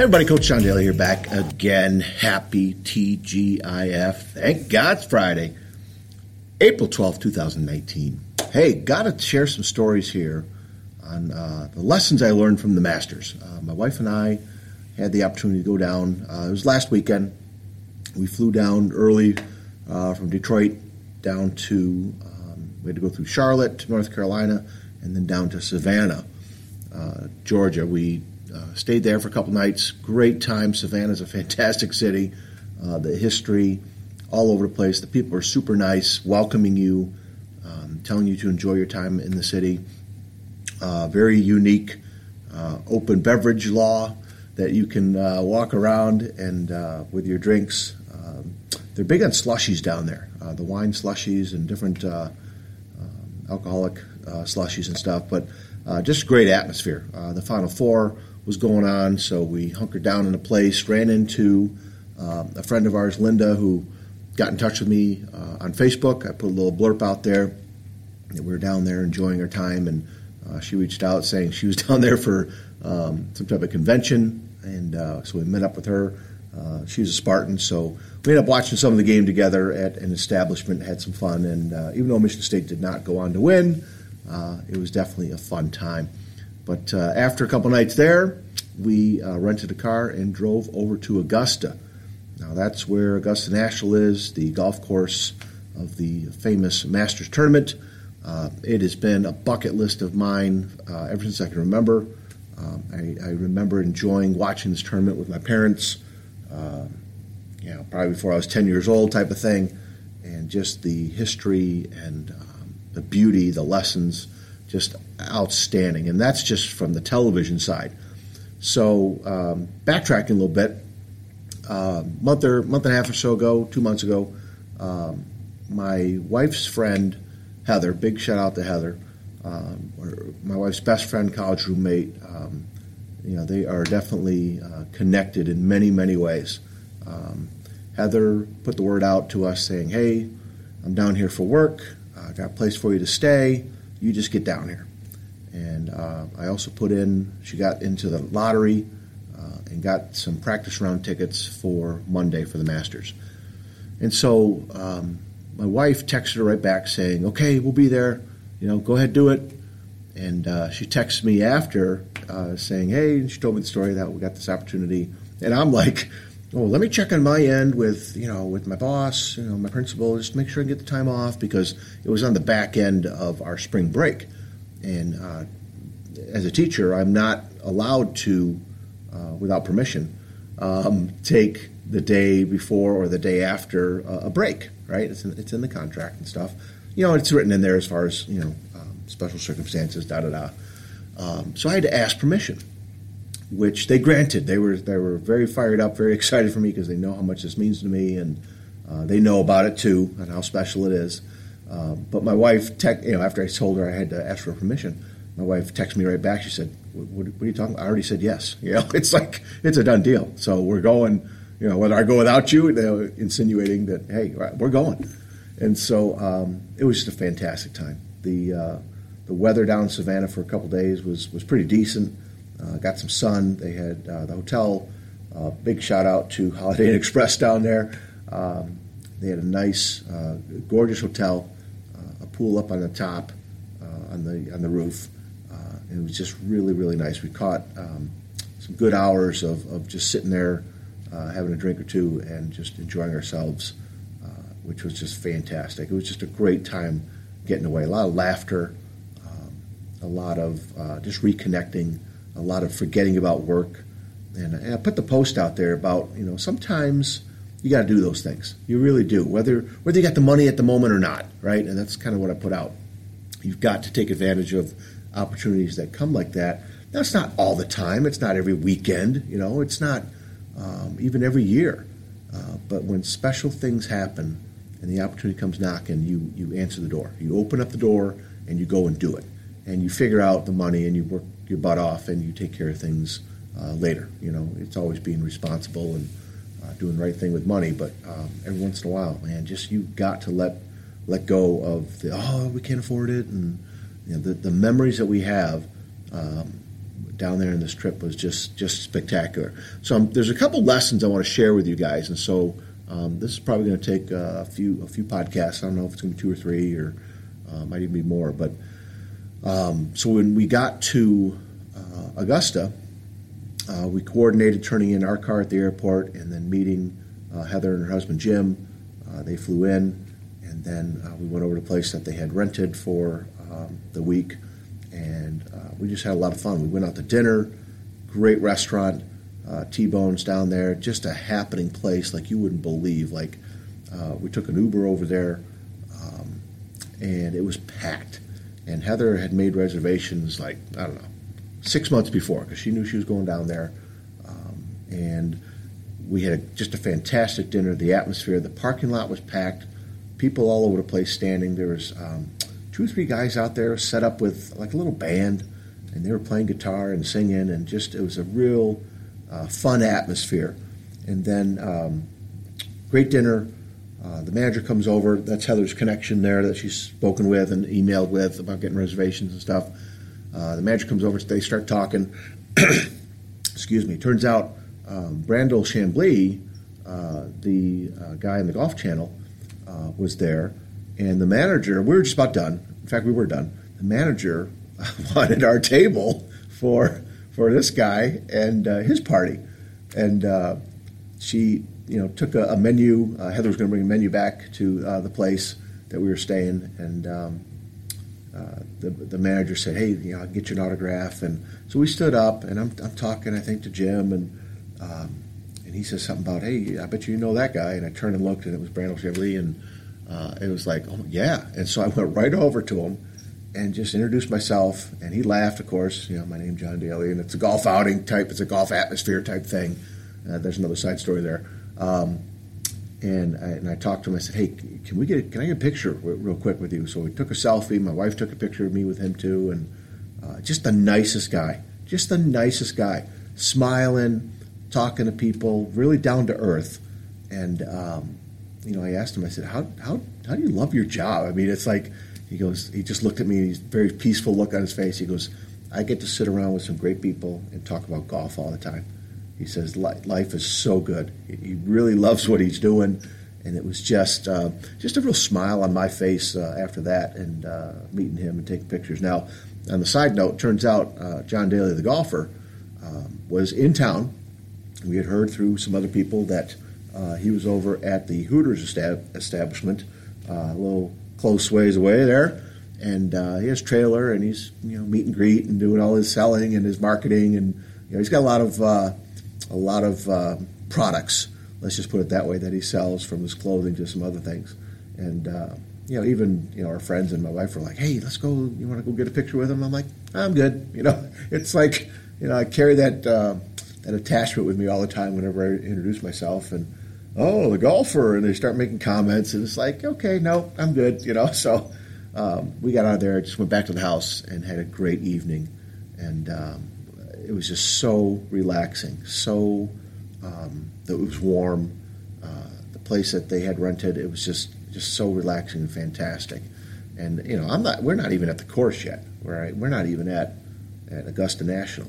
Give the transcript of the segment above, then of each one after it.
Hey everybody, Coach John Daly here back again. Happy TGIF. Thank God it's Friday, April 12th, 2019. Hey, got to share some stories here on uh, the lessons I learned from the Masters. Uh, my wife and I had the opportunity to go down. Uh, it was last weekend. We flew down early uh, from Detroit down to, um, we had to go through Charlotte, North Carolina, and then down to Savannah, uh, Georgia. We uh, stayed there for a couple nights. Great time. Savannah's a fantastic city. Uh, the history, all over the place. The people are super nice, welcoming you, um, telling you to enjoy your time in the city. Uh, very unique uh, open beverage law that you can uh, walk around and uh, with your drinks. Um, they're big on slushies down there, the wine slushies and different um, alcoholic slushies and stuff. But just great atmosphere. the Final Four was going on, so we hunkered down in a place. Ran into uh, a friend of ours, Linda, who got in touch with me uh, on Facebook. I put a little blurb out there that we were down there enjoying our time, and uh, she reached out saying she was down there for um, some type of convention, and uh, so we met up with her. Uh, she's a Spartan, so we ended up watching some of the game together at an establishment, had some fun, and uh, even though Michigan State did not go on to win, it was definitely a fun time. But uh, after a couple nights there, we uh, rented a car and drove over to Augusta. Now, that's where Augusta National is, the golf course of the famous Masters tournament. Uh, it has been a bucket list of mine uh, ever since I can remember. Um, I, I, remember enjoying watching this tournament with my parents, uh, you know, probably before I was 10 years old, type of thing, and just the history and um, the beauty, the lessons just outstanding. And that's just from the television side. So, um, backtracking a little bit, uh, month or month and a half or so ago, two months ago, um, my wife's friend Heather, big shout out to Heather, um, my wife's best friend, college roommate. Um, you know, they are definitely uh, connected in many, many ways. Um, Heather put the word out to us saying, "Hey, I'm down here for work. I got a place for you to stay you just get down here. And uh, I also put in, she got into the lottery uh, and got some practice round tickets for Monday for the Masters. And so um, my wife texted her right back saying, okay, we'll be there. You know, go ahead, do it. And uh, she texted me after uh, saying, hey, and she told me the story that we got this opportunity. And I'm like, oh, let me check on my end with you know with my boss, you know my principal, just make sure I get the time off because it was on the back end of our spring break, and uh, as a teacher, I'm not allowed to, uh, without permission, um, take the day before or the day after a break. Right? It's in, it's in the contract and stuff. You know, it's written in there as far as you know um, special circumstances. Da da da. Um, so I had to ask permission which they granted. They were they were very fired up, very excited for me because they know how much this means to me, and uh, they know about it too and how special it is. Um, but my wife, tech, you know, after I told her I had to ask for permission, my wife texted me right back. She said, "What, what are you talking?" about? I already said yes. You know, it's like it's a done deal. So we're going. You know, whether I go without you, they were insinuating that hey, we're going. And so um, it was just a fantastic time. The uh, the weather down in Savannah for a couple days was was pretty decent. Uh, got some sun. They had uh, the hotel. Uh, big shout out to Holiday Inn Express down there. Um, they had a nice, uh, gorgeous hotel, uh, a pool up on the top, uh, on the on the roof. it was just really, really nice. We caught um, some good hours of, of just sitting there, having a drink or two, and just enjoying ourselves, which was just fantastic. It was just a great time getting away. A lot of laughter, um, a lot of just reconnecting a lot of forgetting about work. And, and I put the post out there about, you know, sometimes you got to do those things. You really do, whether whether you got the money at the moment or not, right? And that's kind of what I put out. You've got to take advantage of opportunities that come like that. That's not all the time. It's not every weekend. You know, it's not um, even every year. Uh, but when special things happen and the opportunity comes knocking, you you answer the door. You open up the door and you go and do it, and you figure out the money and you work your butt off and you take care of things uh, later. You know, it's always being responsible and uh, doing the right thing with money. But um, every once in a while, man, just you got to let let go of the oh we can't afford it and you know, the the memories that we have. Um, down there in this trip was just just spectacular. So um, there's a couple lessons I want to share with you guys, and so um, this is probably going to take uh, a few a few podcasts. I don't know if it's going to be two or three, or uh, might even be more. But um, so when we got to uh, Augusta, uh, we coordinated turning in our car at the airport and then meeting uh, Heather and her husband Jim. Uh, they flew in, and then we went over to a place that they had rented for um, the week and uh, we just had a lot of fun. We went out to dinner, great restaurant, uh, T-Bones down there, just a happening place like you wouldn't believe. Like uh, we took an Uber over there, um, and it was packed. And Heather had made reservations like I don't know six months before because she knew she was going down there, um, and we had just a fantastic dinner. The atmosphere, the parking lot was packed, people all over the place standing. There was um, two or three guys out there set up with like a little band, and they were playing guitar and singing, and just it was a real uh, fun atmosphere. And then um, great dinner. Uh, the manager comes over. That's Heather's connection there that she's spoken with and emailed with about getting reservations and stuff. Uh, the manager comes over. They start talking. Excuse me. Turns out um, Brandel Chamblee, uh, the uh, guy in the Golf Channel, uh, was there, and the manager. We were just about done In fact, we were done. The manager wanted our table for for this guy and his party, and she you know took a, a menu. Uh, Heather was going to bring a menu back to uh, the place that we were staying, and um, uh, the the manager said, "Hey, you know, I'll get you an autograph." And so we stood up, and I'm I'm talking, I think, to Jim, and um, and he says something about, "Hey, I bet you know that guy." And I turned and looked, and it was Brandel Chamblee, and uh, it was like, oh, yeah. And so I went right over to him and just introduced myself. And he laughed, of course. You know, my name's John Daly, and it's a golf outing type, it's a golf atmosphere type thing. Uh, there's another side story there. Um, and I, and I talked to him. I said, "Hey, can we get can I get a picture real quick with you?" So we took a selfie. My wife took a picture of me with him too, and uh, just the nicest guy, just the nicest guy, smiling, talking to people, really down to earth, and um, you know, I asked him, I said, how, how, how do you love your job? I mean, it's like, he goes, he just looked at me, he's very peaceful look on his face. He goes, I get to sit around with some great people and talk about golf all the time. He says, life is so good. He really loves what he's doing. And it was just, uh, just a real smile on my face uh, after that and uh, meeting him and taking pictures. Now, on the side note, turns out uh, John Daly, the golfer, um, was in town. We had heard through some other people that uh, he was over at the Hooters estab- establishment, uh, a little close ways away there, and uh, he has trailer and he's you know meet and greet and doing all his selling and his marketing and you know he's got a lot of uh, a lot of uh, products. Let's just put it that way that he sells from his clothing to some other things, and uh, you know even you know our friends and my wife were like, hey, let's go. You want to go get a picture with him? I'm like, I'm good. You know, it's like you know I carry that that attachment with me all the time whenever I introduce myself and oh, the golfer, and they start making comments, and it's like, okay, no, I'm good, you know. So um, we got out of there, I just went back to the house, and had a great evening, and um, it was just so relaxing, so um, it was warm. Uh, the place that they had rented, it was just just so relaxing and fantastic. And you know, I'm not. We're not even at the course yet. Right? We're not even at at Augusta National.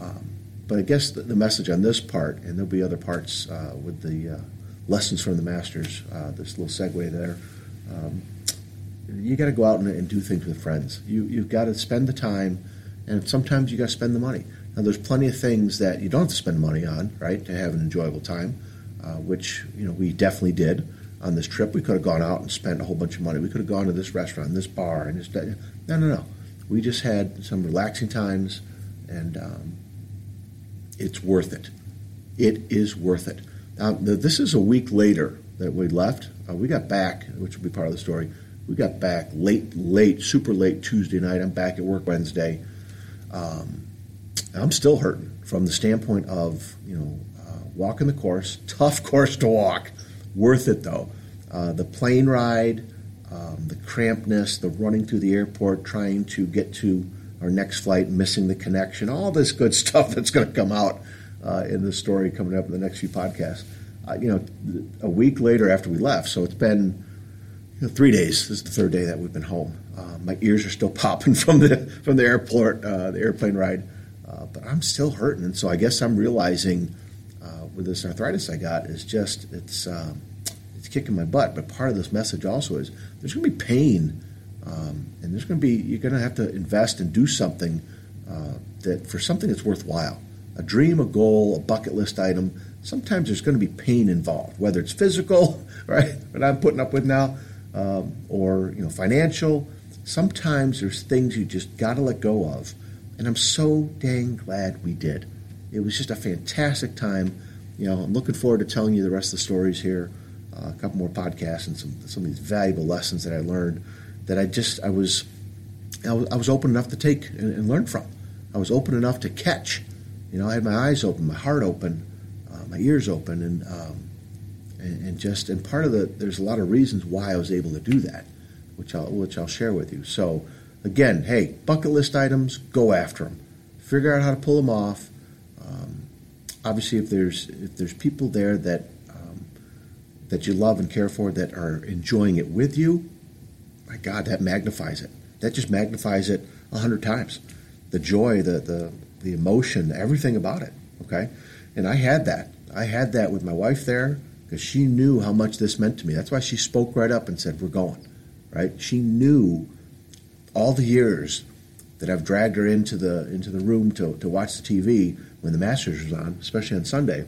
Um, but I guess the, the, message on this part, and there'll be other parts uh, with the uh, lessons from the masters, uh, this little segue there. Um, you got to go out and, and, do things with friends. You, you've got to spend the time, and sometimes you got to spend the money. Now, there's plenty of things that you don't have to spend money on, right, to have an enjoyable time, uh, which you know we definitely did on this trip. We could have gone out and spent a whole bunch of money. We could have gone to this restaurant, this bar, and this. No, no, no. We just had some relaxing times, and um, it's worth it. It is worth it. Now, this is a week later that we left. Uh, we got back, which will be part of the story. We got back late, late, super late Tuesday night. I'm back at work Wednesday. Um, I'm still hurting from the standpoint of you know uh, walking the course, tough course to walk, worth it though. Uh, the plane ride, um, the crampedness, the running through the airport, trying to get to our next flight, missing the connection, all this good stuff that's going to come out uh, in the story coming up in the next few podcasts. Uh, you know, a week later after we left, so it's been you know, three days. This is the third day that we've been home. Uh, my ears are still popping from the from the airport, uh, the airplane ride. Uh, but I'm still hurting. And so I guess I'm realizing uh, with this arthritis I got is just it's um, it's kicking my butt. But part of this message also is there's going to be pain, um, and there's going to be you're going to have to invest and do something uh, that for something that's worthwhile, a dream, a goal, a bucket list item. Sometimes there's going to be pain involved, whether it's physical, right, what I'm putting up with now, um, or you know financial. Sometimes there's things you just got to let go of, and I'm so dang glad we did. It was just a fantastic time. You know, I'm looking forward to telling you the rest of the stories here, uh, a couple more podcasts, and some some of these valuable lessons that I learned. That I just I was I was, I was open enough to take and, and, learn from. I was open enough to catch. You know, I had my eyes open, my heart open, uh, my ears open, and, um, and and just and part of the there's a lot of reasons why I was able to do that, which I'll which I'll share with you. So again, hey, bucket list items, go after them. Figure out how to pull them off. Um, obviously, if there's if there's people there that um, that you love and care for that are enjoying it with you, my God, that magnifies it. That just magnifies it a hundred times. The joy, the the the emotion, everything about it. Okay, and I had that. I had that with my wife there because she knew how much this meant to me. That's why she spoke right up and said, "We're going." Right? She knew all the years that I've dragged her into the into the room to, to watch the TV when the Masters was on, especially on Sunday.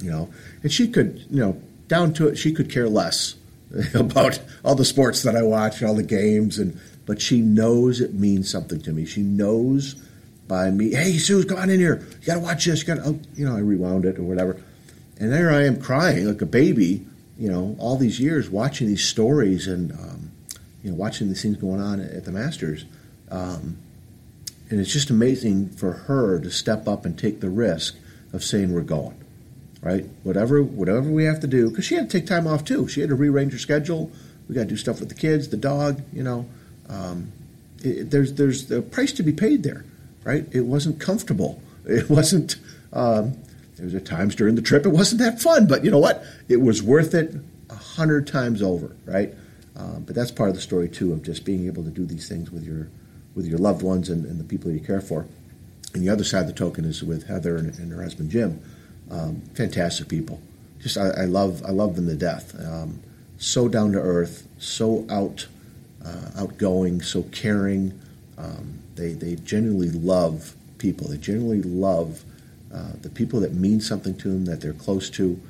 You know, and she could, you know, down to it, she could care less about all the sports that I watch, and all the games, and but she knows it means something to me. She knows by me, hey Sue, come on in here. You got to watch this. You got to, oh, you know, I rewound it or whatever, and there I am crying like a baby. You know, all these years watching these stories and um, you know watching these things going on at the Masters. Um, and it's just amazing for her to step up and take the risk of saying we're going, right? Whatever, whatever we have to do, because she had to take time off too. She had to rearrange her schedule. We got to do stuff with the kids, the dog. You know, um, it, there's there's a price to be paid there, right? It wasn't comfortable. It wasn't. Um, there was times during the trip it wasn't that fun, but you know what? It was worth it a hundred times over, right? Um, but that's part of the story too of just being able to do these things with your with your loved ones and, and the people you care for. And the other side of the token is with Heather and, and her husband Jim. Um, fantastic people. Just I, I, love I love them to death. Um, so down to earth, so out uh, outgoing, so caring. Um, they they genuinely love people. They genuinely love uh, the people that mean something to them, that they're close to.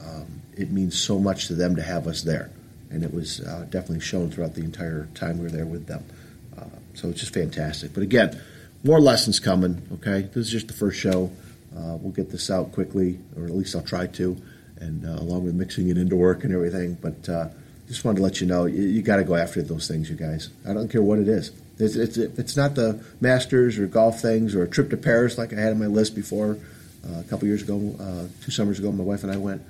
Um, it means so much to them to have us there, and it was uh, definitely shown throughout the entire time we were there with them. So it's just fantastic. But again, more lessons coming. Okay, this is just the first show. Uh, we'll get this out quickly, or at least I'll try to, and uh, along with mixing it into work and everything. But uh, just wanted to let you know you, you got to go after those things, you guys. I don't care what it is. It's, it's, it's not the Masters or golf things or a trip to Paris like I had on my list before uh, a couple years ago, uh, two summers ago. My wife and I went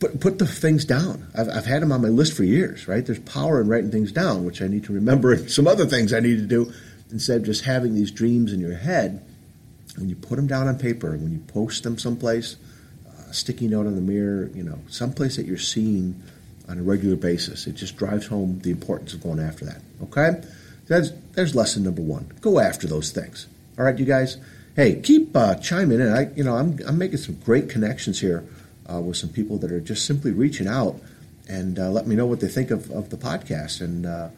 put put the things down. I've, I've had them on my list for years, right? There's power in writing things down, which I need to remember, and some other things I need to do instead of just having these dreams in your head. When you put them down on paper, when you post them someplace, sticky note on the mirror, you know, someplace that you're seeing on a regular basis, it just drives home the importance of going after that. Okay, that's there's lesson number one. Go after those things. All right, you guys. Hey, keep uh, chiming in. I, you know, I'm I'm making some great connections here uh, with some people that are just simply reaching out and uh, let me know what they think of, of the podcast. And uh,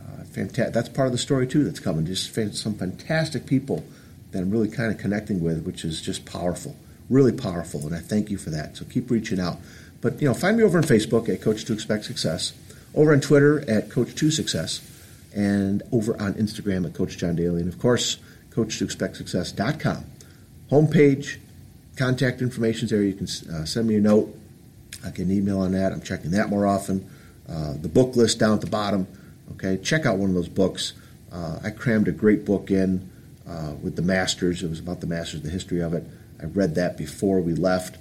uh fanta- that's part of the story too that's coming. Just some fantastic people that I'm really kind of connecting with, which is just powerful, really powerful. And I thank you for that. So keep reaching out. But you know, find me over on Facebook at Coach to Expect Success, over on Twitter at Coach to Success, and over on Instagram at Coach John Daly, and of course, Coach to Expect Success.com. Homepage, contact information there. You can uh, send me a note. I can email on that. I'm checking that more often. Uh, the book list down at the bottom. Okay, check out one of those books. Uh, I crammed a great book in uh, with the Masters. It was about the Masters, the history of it. I read that before we left.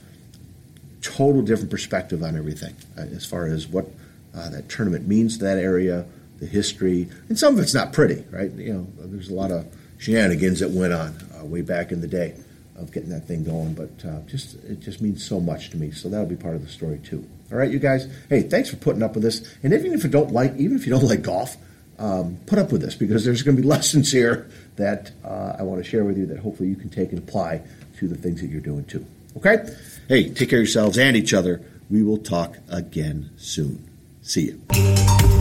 Total different perspective on everything uh, as far as what uh, that tournament means to that area, the history, and some of it's not pretty, right? You know, there's a lot of shenanigans that went on way back in the day of getting that thing going. But uh, just it just means so much to me. So that'll be part of the story too. All right, you guys. Hey, thanks for putting up with this. And even if you don't like, even if you don't like golf, um, put up with this because there's going to be lessons here that uh, I want to share with you that hopefully you can take and apply to the things that you're doing too. Okay? Hey, take care of yourselves and each other. We will talk again soon. See you.